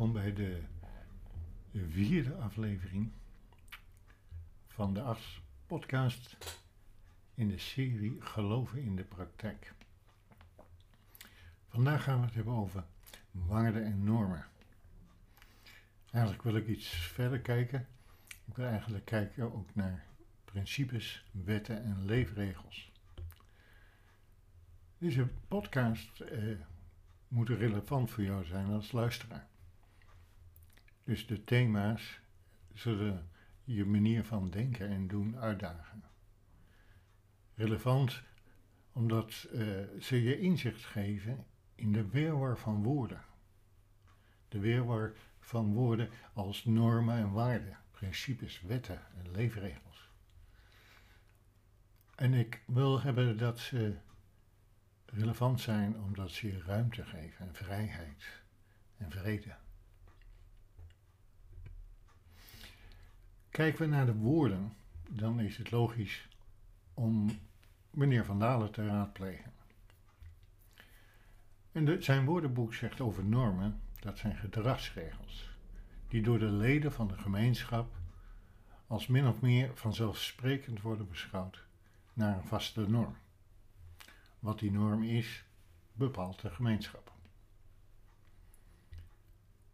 welkom bij de vierde aflevering van de AS podcast in de serie Geloven in de praktijk. Vandaag gaan we het hebben over waarden en normen. Eigenlijk wil ik iets verder kijken. Ik wil eigenlijk kijken ook naar principes, wetten en leefregels. Deze podcast eh, moet relevant voor jou zijn als luisteraar. Dus de thema's zullen je manier van denken en doen uitdagen. Relevant omdat uh, ze je inzicht geven in de weerwar van woorden. De weerwar van woorden als normen en waarden, principes, wetten en leefregels. En ik wil hebben dat ze relevant zijn omdat ze je ruimte geven en vrijheid en vrede. Kijken we naar de woorden, dan is het logisch om meneer Van Dalen te raadplegen. En zijn woordenboek zegt over normen, dat zijn gedragsregels, die door de leden van de gemeenschap als min of meer vanzelfsprekend worden beschouwd naar een vaste norm. Wat die norm is, bepaalt de gemeenschap.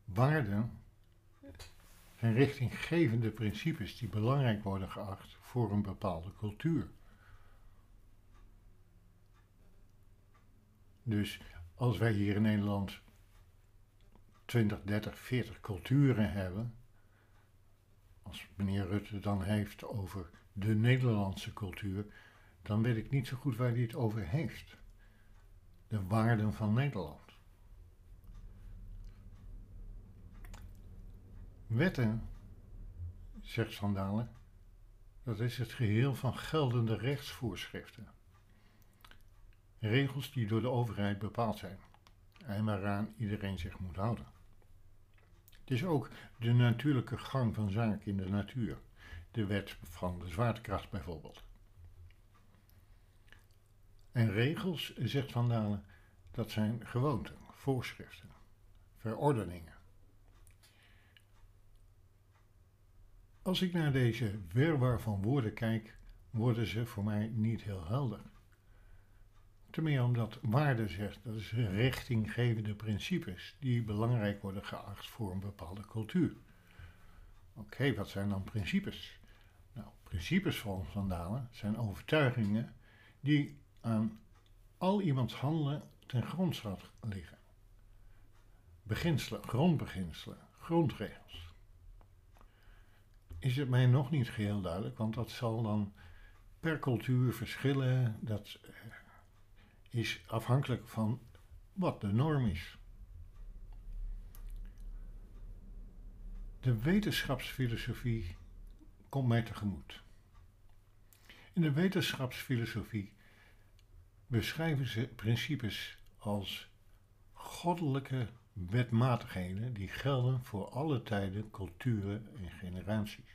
Waarden zijn richtinggevende principes die belangrijk worden geacht voor een bepaalde cultuur. Dus als wij hier in Nederland 20, 30, 40 culturen hebben, als meneer Rutte dan heeft over de Nederlandse cultuur, dan weet ik niet zo goed waar hij het over heeft. De waarden van Nederland. Wetten, zegt Van Dalen, dat is het geheel van geldende rechtsvoorschriften. Regels die door de overheid bepaald zijn en waaraan iedereen zich moet houden. Het is ook de natuurlijke gang van zaken in de natuur, de wet van de zwaartekracht bijvoorbeeld. En regels, zegt Van Dalen, dat zijn gewoonten, voorschriften, verordeningen. Als ik naar deze wirwar van woorden kijk, worden ze voor mij niet heel helder. Ten meer omdat waarde zegt, dat is richtinggevende principes die belangrijk worden geacht voor een bepaalde cultuur. Oké, wat zijn dan principes? Nou, principes volgens Van Dalen zijn overtuigingen die aan al iemands handelen ten grondslag liggen. Beginselen, grondbeginselen, grondregels. Is het mij nog niet geheel duidelijk, want dat zal dan per cultuur verschillen. Dat eh, is afhankelijk van wat de norm is. De wetenschapsfilosofie komt mij tegemoet. In de wetenschapsfilosofie beschrijven ze principes als goddelijke wetmatigheden die gelden voor alle tijden, culturen en generaties.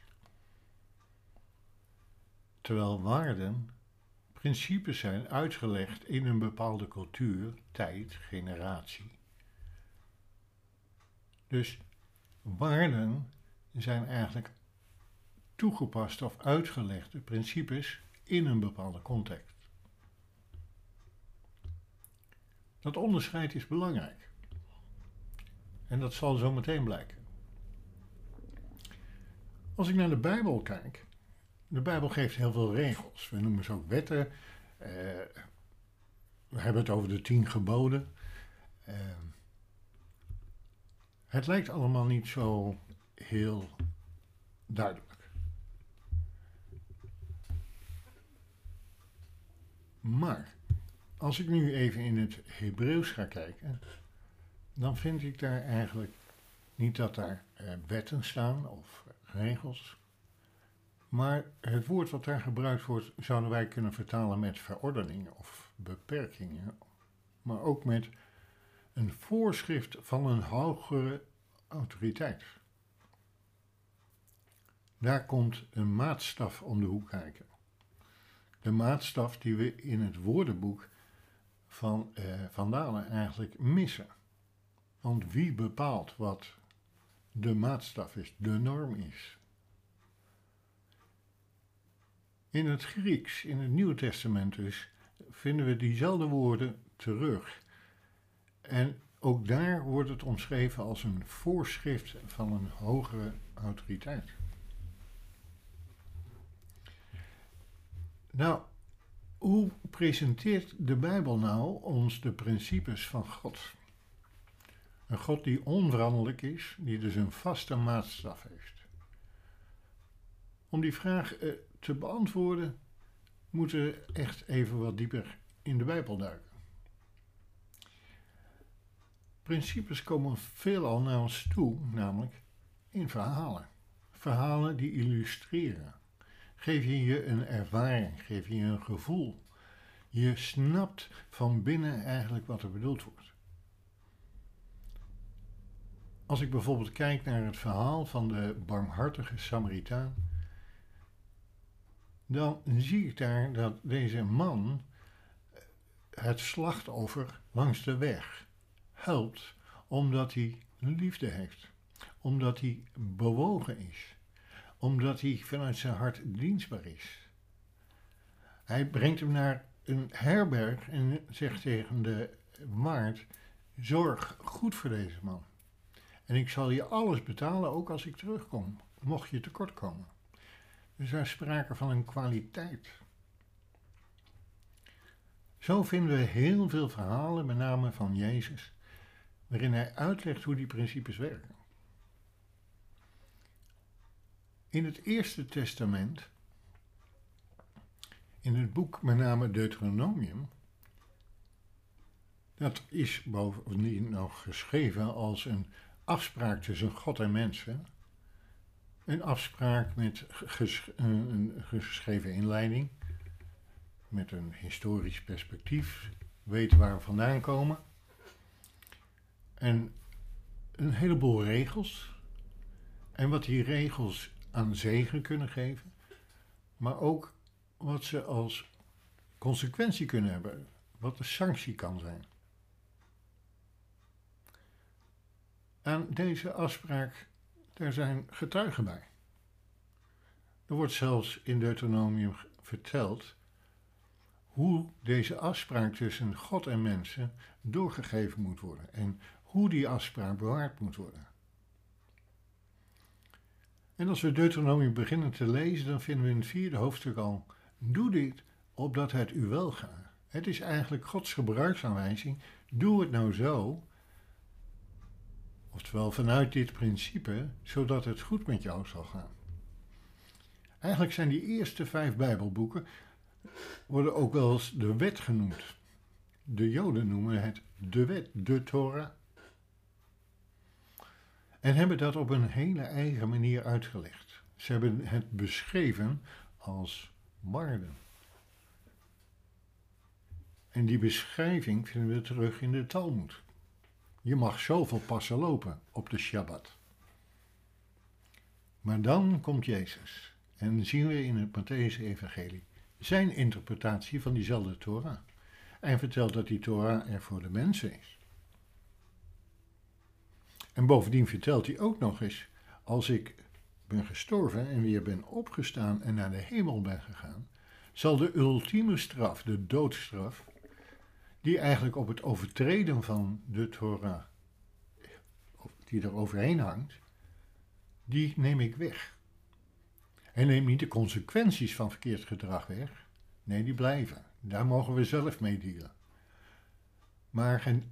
Terwijl waarden principes zijn uitgelegd in een bepaalde cultuur, tijd, generatie. Dus waarden zijn eigenlijk toegepaste of uitgelegde principes in een bepaalde context. Dat onderscheid is belangrijk. En dat zal zo meteen blijken. Als ik naar de Bijbel kijk, de Bijbel geeft heel veel regels. We noemen ze ook wetten. Uh, we hebben het over de tien geboden. Uh, het lijkt allemaal niet zo heel duidelijk. Maar als ik nu even in het Hebreeuws ga kijken, dan vind ik daar eigenlijk niet dat daar uh, wetten staan of regels. Maar het woord wat daar gebruikt wordt, zouden wij kunnen vertalen met verordeningen of beperkingen. Maar ook met een voorschrift van een hogere autoriteit. Daar komt een maatstaf om de hoek kijken. De maatstaf die we in het woordenboek van eh, Van Dalen eigenlijk missen. Want wie bepaalt wat de maatstaf is, de norm is. In het Grieks, in het Nieuwe Testament dus, vinden we diezelfde woorden terug. En ook daar wordt het omschreven als een voorschrift van een hogere autoriteit. Nou, hoe presenteert de Bijbel nou ons de principes van God? Een God die onveranderlijk is, die dus een vaste maatstaf heeft. Om die vraag eh, te beantwoorden, moeten we echt even wat dieper in de Bijbel duiken. Principes komen veelal naar ons toe, namelijk in verhalen. Verhalen die illustreren. Geef je je een ervaring, geef je een gevoel. Je snapt van binnen eigenlijk wat er bedoeld wordt. Als ik bijvoorbeeld kijk naar het verhaal van de barmhartige Samaritaan, dan zie ik daar dat deze man het slachtoffer langs de weg helpt omdat hij liefde heeft, omdat hij bewogen is, omdat hij vanuit zijn hart dienstbaar is. Hij brengt hem naar een herberg en zegt tegen de waard: Zorg goed voor deze man. En ik zal je alles betalen, ook als ik terugkom, mocht je tekort komen. Dus daar sprake van een kwaliteit. Zo vinden we heel veel verhalen, met name van Jezus, waarin hij uitlegt hoe die principes werken. In het Eerste Testament, in het boek met name Deuteronomium, dat is bovendien nog geschreven als een afspraak tussen God en mensen. Een afspraak met een geschreven inleiding, met een historisch perspectief, weten waar we vandaan komen. En een heleboel regels. En wat die regels aan zegen kunnen geven, maar ook wat ze als consequentie kunnen hebben, wat de sanctie kan zijn. Aan deze afspraak, daar zijn getuigen bij. Er wordt zelfs in Deuteronomium verteld hoe deze afspraak tussen God en mensen doorgegeven moet worden en hoe die afspraak bewaard moet worden. En als we Deuteronomium beginnen te lezen, dan vinden we in het vierde hoofdstuk al: Doe dit opdat het u wel gaat. Het is eigenlijk Gods gebruiksaanwijzing. Doe het nou zo Oftewel vanuit dit principe, zodat het goed met jou zal gaan. Eigenlijk zijn die eerste vijf Bijbelboeken, worden ook wel eens de wet genoemd. De Joden noemen het de wet, de Torah. En hebben dat op een hele eigen manier uitgelegd. Ze hebben het beschreven als waarden. En die beschrijving vinden we terug in de Talmud. Je mag zoveel passen lopen op de Shabbat. Maar dan komt Jezus en zien we in het Matthäus-evangelie zijn interpretatie van diezelfde Torah. En vertelt dat die Torah er voor de mensen is. En bovendien vertelt hij ook nog eens, als ik ben gestorven en weer ben opgestaan en naar de hemel ben gegaan, zal de ultieme straf, de doodstraf, die eigenlijk op het overtreden van de Torah, die er overheen hangt, die neem ik weg. En neem niet de consequenties van verkeerd gedrag weg. Nee, die blijven. Daar mogen we zelf mee dealen. Maar het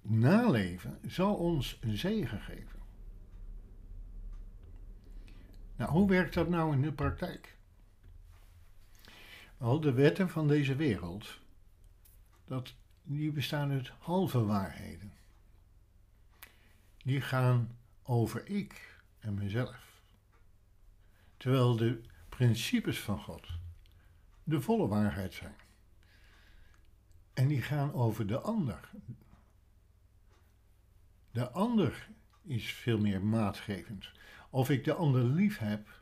naleven zal ons een zegen geven. Nou, hoe werkt dat nou in de praktijk? Al de wetten van deze wereld dat die bestaan uit halve waarheden. Die gaan over ik en mezelf. Terwijl de principes van God de volle waarheid zijn. En die gaan over de ander. De ander is veel meer maatgevend. Of ik de ander lief heb,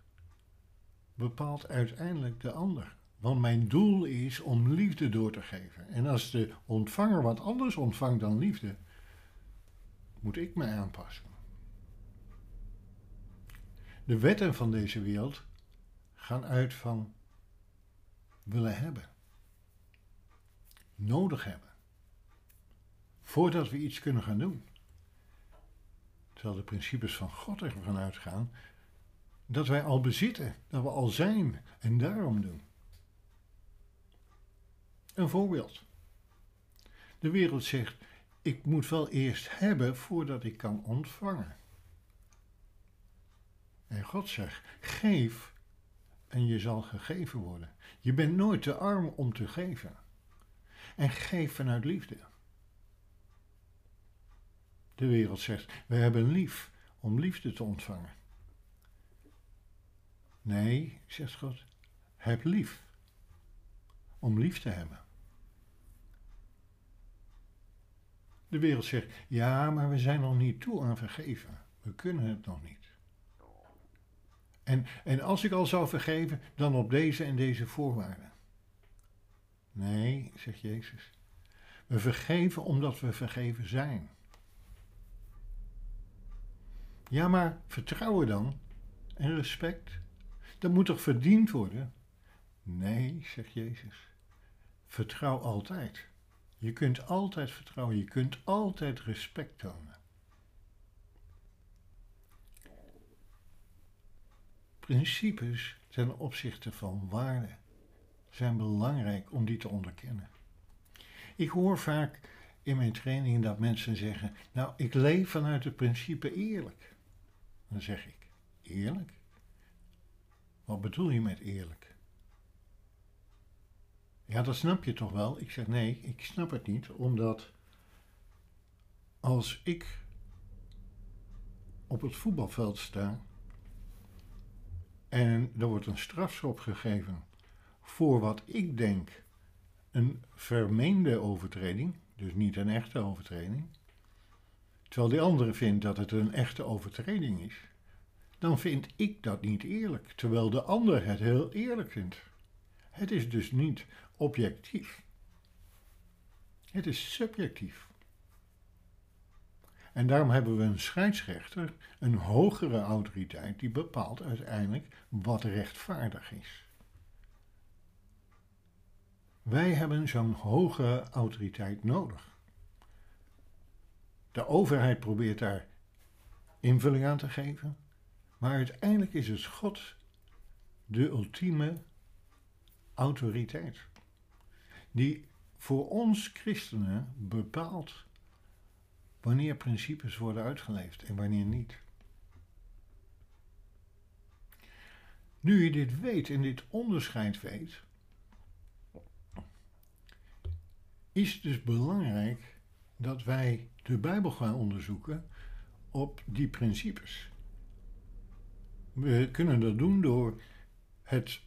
bepaalt uiteindelijk de ander. Want mijn doel is om liefde door te geven. En als de ontvanger wat anders ontvangt dan liefde, moet ik mij aanpassen. De wetten van deze wereld gaan uit van willen hebben, nodig hebben, voordat we iets kunnen gaan doen. Terwijl de principes van God ervan uitgaan dat wij al bezitten, dat we al zijn en daarom doen. Een voorbeeld. De wereld zegt: ik moet wel eerst hebben voordat ik kan ontvangen. En God zegt: geef en je zal gegeven worden. Je bent nooit te arm om te geven. En geef vanuit liefde. De wereld zegt: we hebben lief om liefde te ontvangen. Nee, zegt God, heb lief om lief te hebben. De wereld zegt, ja, maar we zijn nog niet toe aan vergeven. We kunnen het nog niet. En, en als ik al zou vergeven, dan op deze en deze voorwaarden. Nee, zegt Jezus. We vergeven omdat we vergeven zijn. Ja, maar vertrouwen dan en respect, dat moet toch verdiend worden? Nee, zegt Jezus. Vertrouw altijd. Je kunt altijd vertrouwen, je kunt altijd respect tonen. Principes ten opzichte van waarden zijn belangrijk om die te onderkennen. Ik hoor vaak in mijn trainingen dat mensen zeggen: Nou, ik leef vanuit het principe eerlijk. Dan zeg ik: Eerlijk? Wat bedoel je met eerlijk? Ja, dat snap je toch wel? Ik zeg nee, ik snap het niet, omdat als ik op het voetbalveld sta en er wordt een strafschop gegeven voor wat ik denk een vermeende overtreding, dus niet een echte overtreding, terwijl die andere vindt dat het een echte overtreding is, dan vind ik dat niet eerlijk, terwijl de ander het heel eerlijk vindt. Het is dus niet objectief. Het is subjectief. En daarom hebben we een scheidsrechter, een hogere autoriteit, die bepaalt uiteindelijk wat rechtvaardig is. Wij hebben zo'n hoge autoriteit nodig. De overheid probeert daar invulling aan te geven, maar uiteindelijk is het God de ultieme autoriteit. Die voor ons christenen bepaalt wanneer principes worden uitgeleefd en wanneer niet. Nu je dit weet en dit onderscheid weet, is het dus belangrijk dat wij de Bijbel gaan onderzoeken op die principes. We kunnen dat doen door het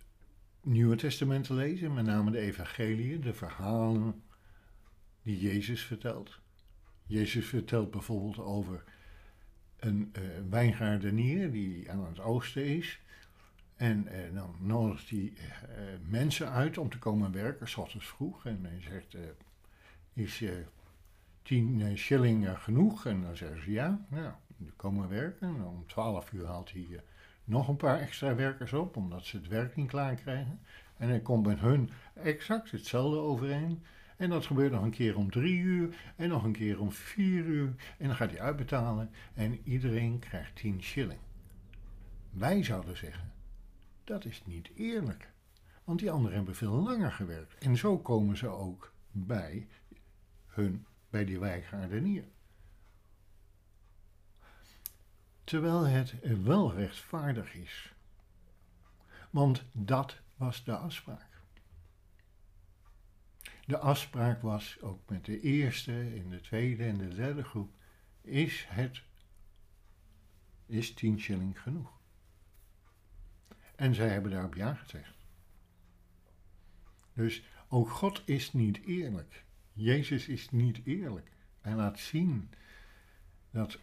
Nieuwe Testament te lezen, met name de evangeliën, de verhalen die Jezus vertelt. Jezus vertelt bijvoorbeeld over een uh, wijngaardenier die aan het oosten is. En uh, dan nodigt hij uh, mensen uit om te komen werken, s ochtends vroeg. En hij zegt, is tien shilling genoeg? En dan zeggen ze ja, nou, komen werken. En om twaalf uur haalt hij nog een paar extra werkers op, omdat ze het werk niet klaar krijgen. En hij komt met hun exact hetzelfde overeen. En dat gebeurt nog een keer om drie uur en nog een keer om vier uur. En dan gaat hij uitbetalen en iedereen krijgt 10 shilling. Wij zouden zeggen, dat is niet eerlijk. Want die anderen hebben veel langer gewerkt. En zo komen ze ook bij hun, bij die wijgaardenier. Terwijl het wel rechtvaardig is. Want dat was de afspraak. De afspraak was ook met de eerste, in de tweede en de derde groep, is het, is 10 shilling genoeg. En zij hebben daarop ja gezegd. Dus ook God is niet eerlijk. Jezus is niet eerlijk. Hij laat zien dat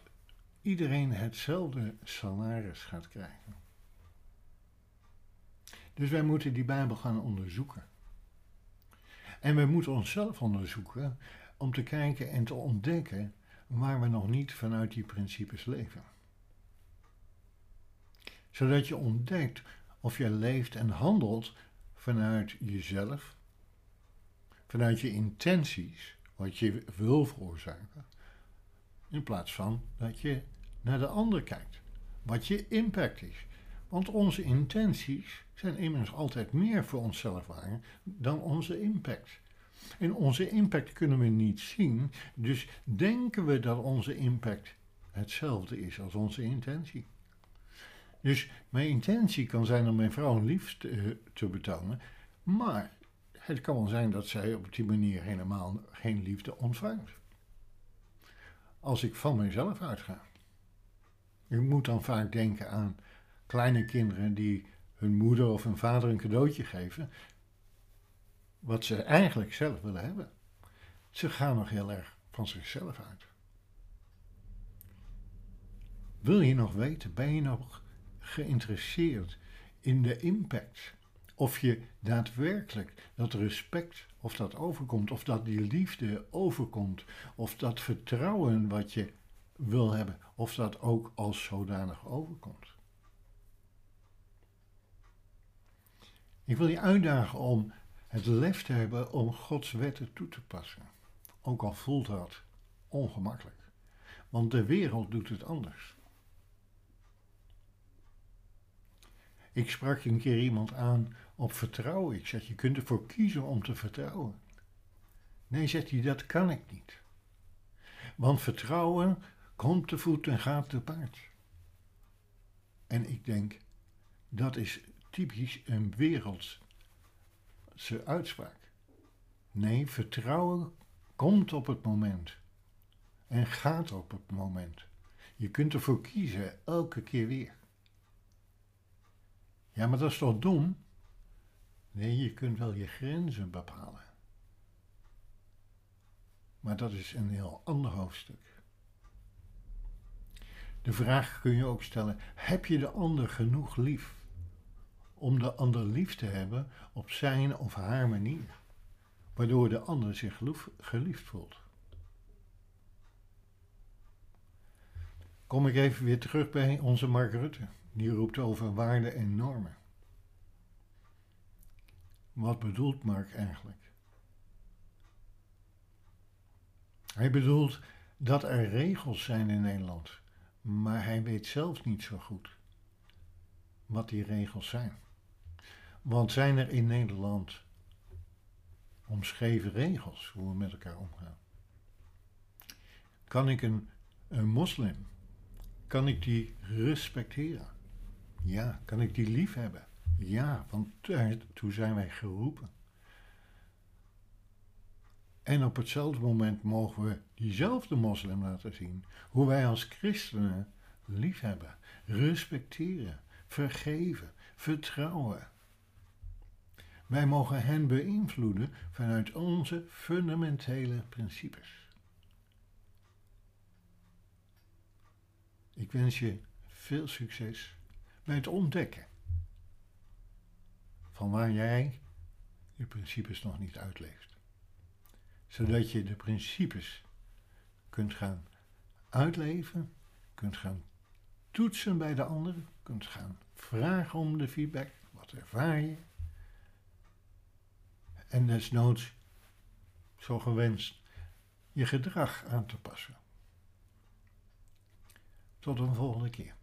iedereen hetzelfde salaris gaat krijgen. Dus wij moeten die Bijbel gaan onderzoeken. En we moeten onszelf onderzoeken om te kijken en te ontdekken waar we nog niet vanuit die principes leven. Zodat je ontdekt of je leeft en handelt vanuit jezelf, vanuit je intenties, wat je wil veroorzaken, in plaats van dat je naar de ander kijkt, wat je impact is. Want onze intenties zijn immers altijd meer voor onszelf waar dan onze impact. En onze impact kunnen we niet zien, dus denken we dat onze impact hetzelfde is als onze intentie. Dus mijn intentie kan zijn om mijn vrouw lief te, te betonen, maar het kan wel zijn dat zij op die manier helemaal geen liefde ontvangt. Als ik van mezelf uitga. Ik moet dan vaak denken aan kleine kinderen die hun moeder of hun vader een cadeautje geven, wat ze eigenlijk zelf willen hebben. Ze gaan nog heel erg van zichzelf uit. Wil je nog weten, ben je nog geïnteresseerd in de impact? Of je daadwerkelijk dat respect, of dat overkomt, of dat die liefde overkomt, of dat vertrouwen wat je wil hebben, of dat ook als zodanig overkomt. Ik wil je uitdagen om het lef te hebben om Gods wetten toe te passen. Ook al voelt dat ongemakkelijk. Want de wereld doet het anders. Ik sprak een keer iemand aan op vertrouwen. Ik zeg, je kunt ervoor kiezen om te vertrouwen. Nee, zegt hij, dat kan ik niet. Want vertrouwen komt te voet en gaat te paard. En ik denk, dat is typisch een wereldse uitspraak. Nee, vertrouwen komt op het moment en gaat op het moment. Je kunt ervoor kiezen, elke keer weer. Ja, maar dat is toch dom? Nee, je kunt wel je grenzen bepalen. Maar dat is een heel ander hoofdstuk. De vraag kun je ook stellen: heb je de ander genoeg lief? om de ander lief te hebben op zijn of haar manier, waardoor de ander zich geliefd voelt. Kom ik even weer terug bij onze Mark Rutte, die roept over waarden en normen. Wat bedoelt Mark eigenlijk? Hij bedoelt dat er regels zijn in Nederland, maar hij weet zelf niet zo goed wat die regels zijn. Want zijn er in Nederland omschreven regels hoe we met elkaar omgaan? Kan ik een, een moslim, kan ik die respecteren? Ja. Kan ik die lief hebben? Ja, want toen zijn wij geroepen. En op hetzelfde moment mogen we diezelfde moslim laten zien hoe wij als christenen lief hebben, respecteren, vergeven, vertrouwen. Wij mogen hen beïnvloeden vanuit onze fundamentele principes. Ik wens je veel succes bij het ontdekken van waar jij je principes nog niet uitleeft. Zodat je de principes kunt gaan uitleven, kunt gaan toetsen bij de anderen, kunt gaan vragen om de feedback. Wat ervaar je? en desnoods, zo gewenst, je gedrag aan te passen. Tot een volgende keer.